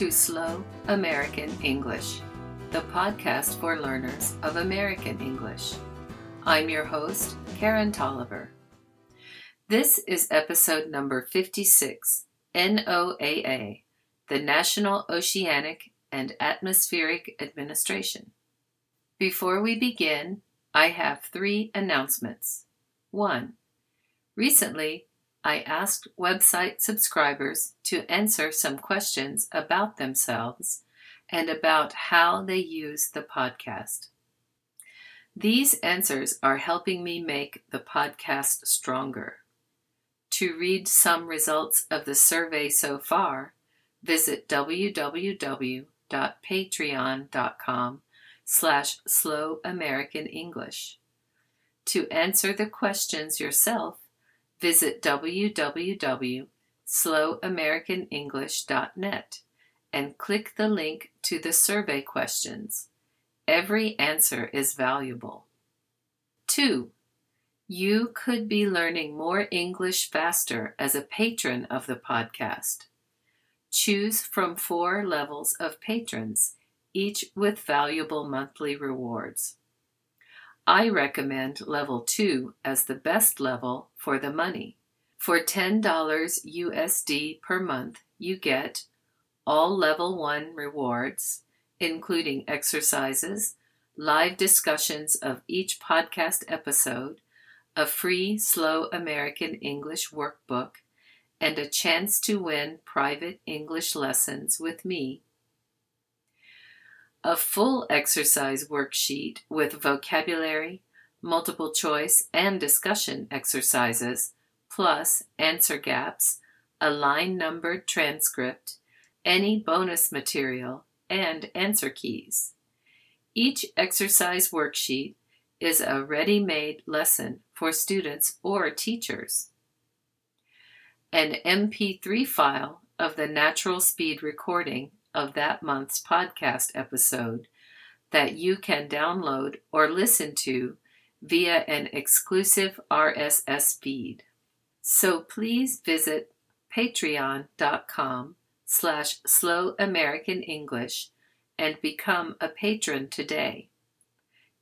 to Slow American English, the podcast for learners of American English. I'm your host, Karen Tolliver. This is episode number 56 NOAA, the National Oceanic and Atmospheric Administration. Before we begin, I have three announcements. One, recently I asked website subscribers to answer some questions about themselves and about how they use the podcast. These answers are helping me make the podcast stronger. To read some results of the survey so far, visit www.patreon.com slash slow American English. To answer the questions yourself, visit www.slowamericanenglish.net and click the link to the survey questions. Every answer is valuable. 2. You could be learning more English faster as a patron of the podcast. Choose from four levels of patrons, each with valuable monthly rewards. I recommend level 2 as the best level for the money. For $10 USD per month, you get all level 1 rewards, including exercises, live discussions of each podcast episode, a free Slow American English workbook, and a chance to win private English lessons with me a full exercise worksheet with vocabulary, multiple choice, and discussion exercises, plus answer gaps, a line numbered transcript, any bonus material, and answer keys. Each exercise worksheet is a ready made lesson for students or teachers. An MP3 file of the natural speed recording of that month's podcast episode that you can download or listen to via an exclusive RSS feed. So please visit patreon.com slash slow American English and become a patron today.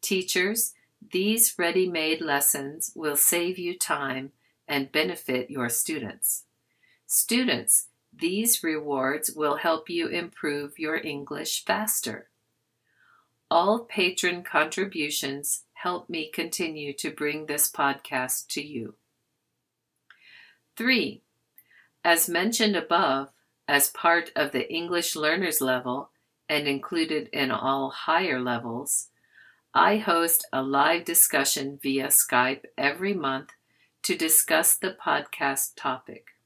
Teachers, these ready-made lessons will save you time and benefit your students. Students, these rewards will help you improve your English faster. All patron contributions help me continue to bring this podcast to you. 3. As mentioned above, as part of the English learners level and included in all higher levels, I host a live discussion via Skype every month to discuss the podcast topic.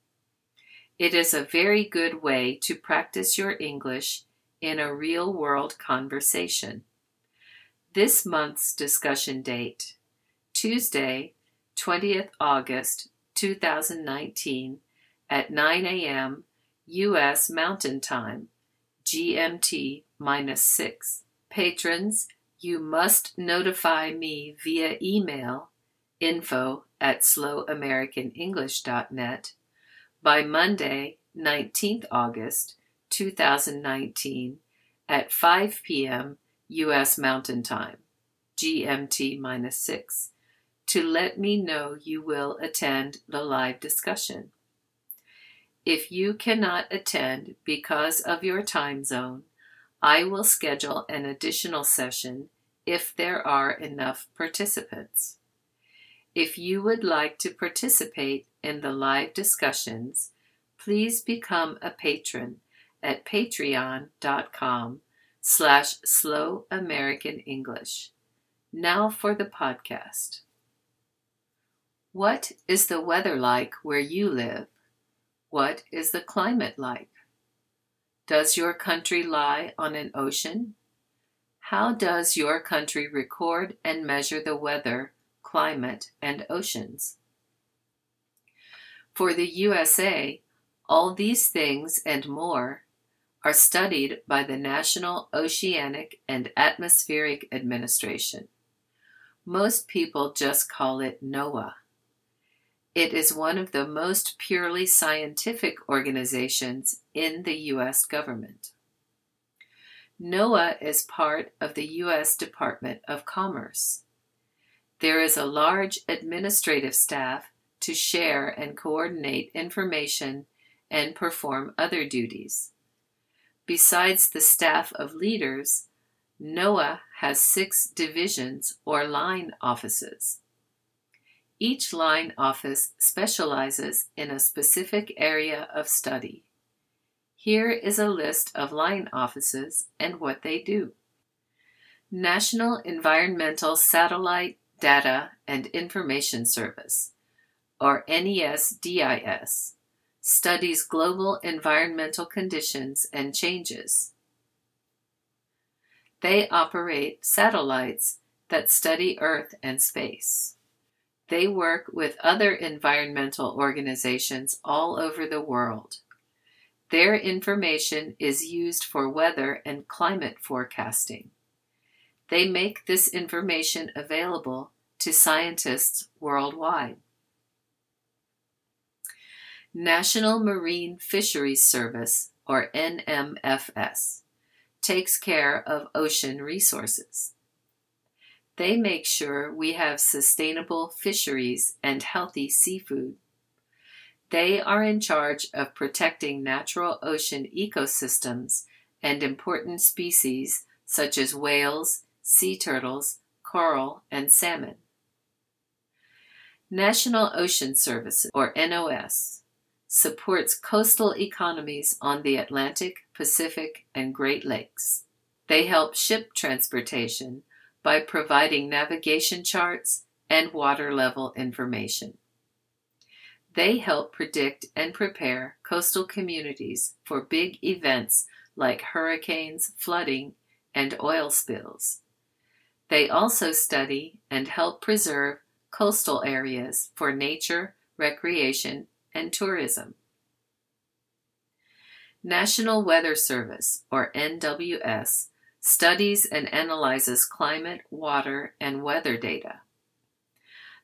It is a very good way to practice your English in a real world conversation. This month's discussion date, Tuesday, 20th August 2019 at 9 a.m. U.S. Mountain Time, GMT minus 6. Patrons, you must notify me via email info at slowamericanenglish.net by Monday, 19th August 2019 at 5 p.m. U.S. Mountain Time, GMT minus 6, to let me know you will attend the live discussion. If you cannot attend because of your time zone, I will schedule an additional session if there are enough participants. If you would like to participate in the live discussions, please become a patron at patreon.com slash slow American English. Now for the podcast. What is the weather like where you live? What is the climate like? Does your country lie on an ocean? How does your country record and measure the weather, climate, and oceans? For the USA, all these things and more are studied by the National Oceanic and Atmospheric Administration. Most people just call it NOAA. It is one of the most purely scientific organizations in the U.S. government. NOAA is part of the U.S. Department of Commerce. There is a large administrative staff to share and coordinate information and perform other duties. Besides the staff of leaders, NOAA has six divisions or line offices. Each line office specializes in a specific area of study. Here is a list of line offices and what they do. National Environmental Satellite Data and Information Service, or NESDIS, studies global environmental conditions and changes. They operate satellites that study Earth and space. They work with other environmental organizations all over the world. Their information is used for weather and climate forecasting. They make this information available to scientists worldwide. National Marine Fisheries Service, or NMFS, takes care of ocean resources. They make sure we have sustainable fisheries and healthy seafood. They are in charge of protecting natural ocean ecosystems and important species such as whales, sea turtles, coral, and salmon. National Ocean Service, or NOS, supports coastal economies on the Atlantic, Pacific, and Great Lakes. They help ship transportation by providing navigation charts and water level information. They help predict and prepare coastal communities for big events like hurricanes, flooding, and oil spills. They also study and help preserve coastal areas for nature, recreation, and tourism. National Weather Service, or NWS, studies and analyzes climate, water, and weather data.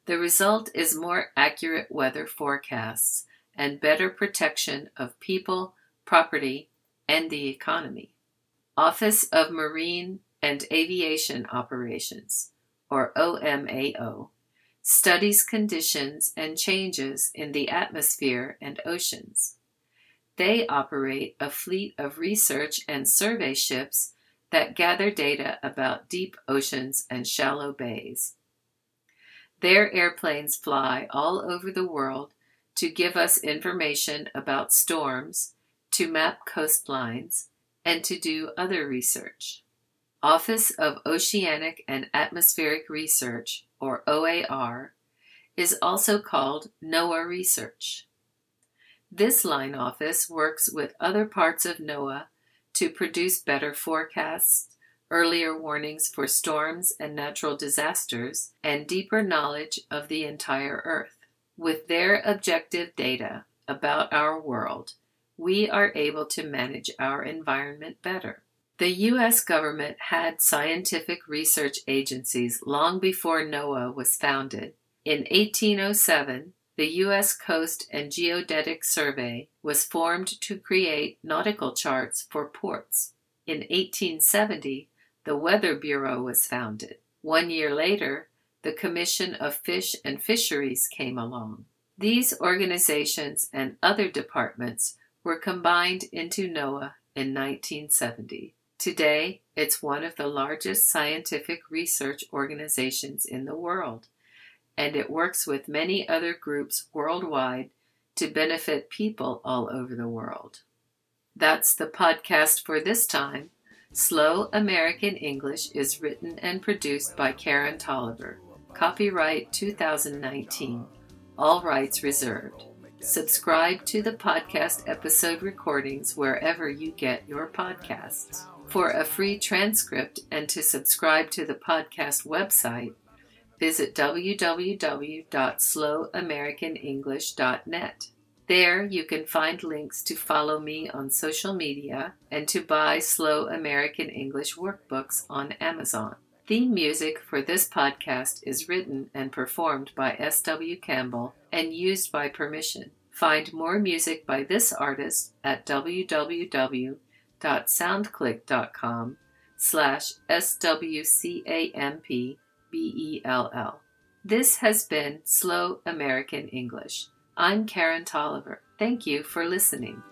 The result is more accurate weather forecasts and better protection of people, property, and the economy. Office of Marine and Aviation Operations, or OMAO, studies conditions and changes in the atmosphere and oceans. They operate a fleet of research and survey ships that gather data about deep oceans and shallow bays. Their airplanes fly all over the world to give us information about storms, to map coastlines, and to do other research. Office of Oceanic and Atmospheric Research, or OAR, is also called NOAA Research. This line office works with other parts of NOAA to produce better forecasts, earlier warnings for storms and natural disasters, and deeper knowledge of the entire Earth. With their objective data about our world, we are able to manage our environment better. The U.S. government had scientific research agencies long before NOAA was founded. In 1807, the U.S. Coast and Geodetic Survey was formed to create nautical charts for ports. In 1870, the Weather Bureau was founded. One year later, the Commission of Fish and Fisheries came along. These organizations and other departments were combined into NOAA in 1970. Today, it's one of the largest scientific research organizations in the world and it works with many other groups worldwide to benefit people all over the world. That's the podcast for this time. Slow American English is written and produced by Karen Tolliver. Copyright 2019. All rights reserved. Subscribe to the podcast episode recordings wherever you get your podcasts. For a free transcript and to subscribe to the podcast website, visit www.slowamericanenglish.net. There you can find links to follow me on social media and to buy Slow American English workbooks on Amazon. Theme music for this podcast is written and performed by S.W. Campbell and used by permission. Find more music by this artist at www.soundclick.com slash S-W-C-A-M-P-B-E-L-L. This has been Slow American English. I'm Karen Tolliver. Thank you for listening.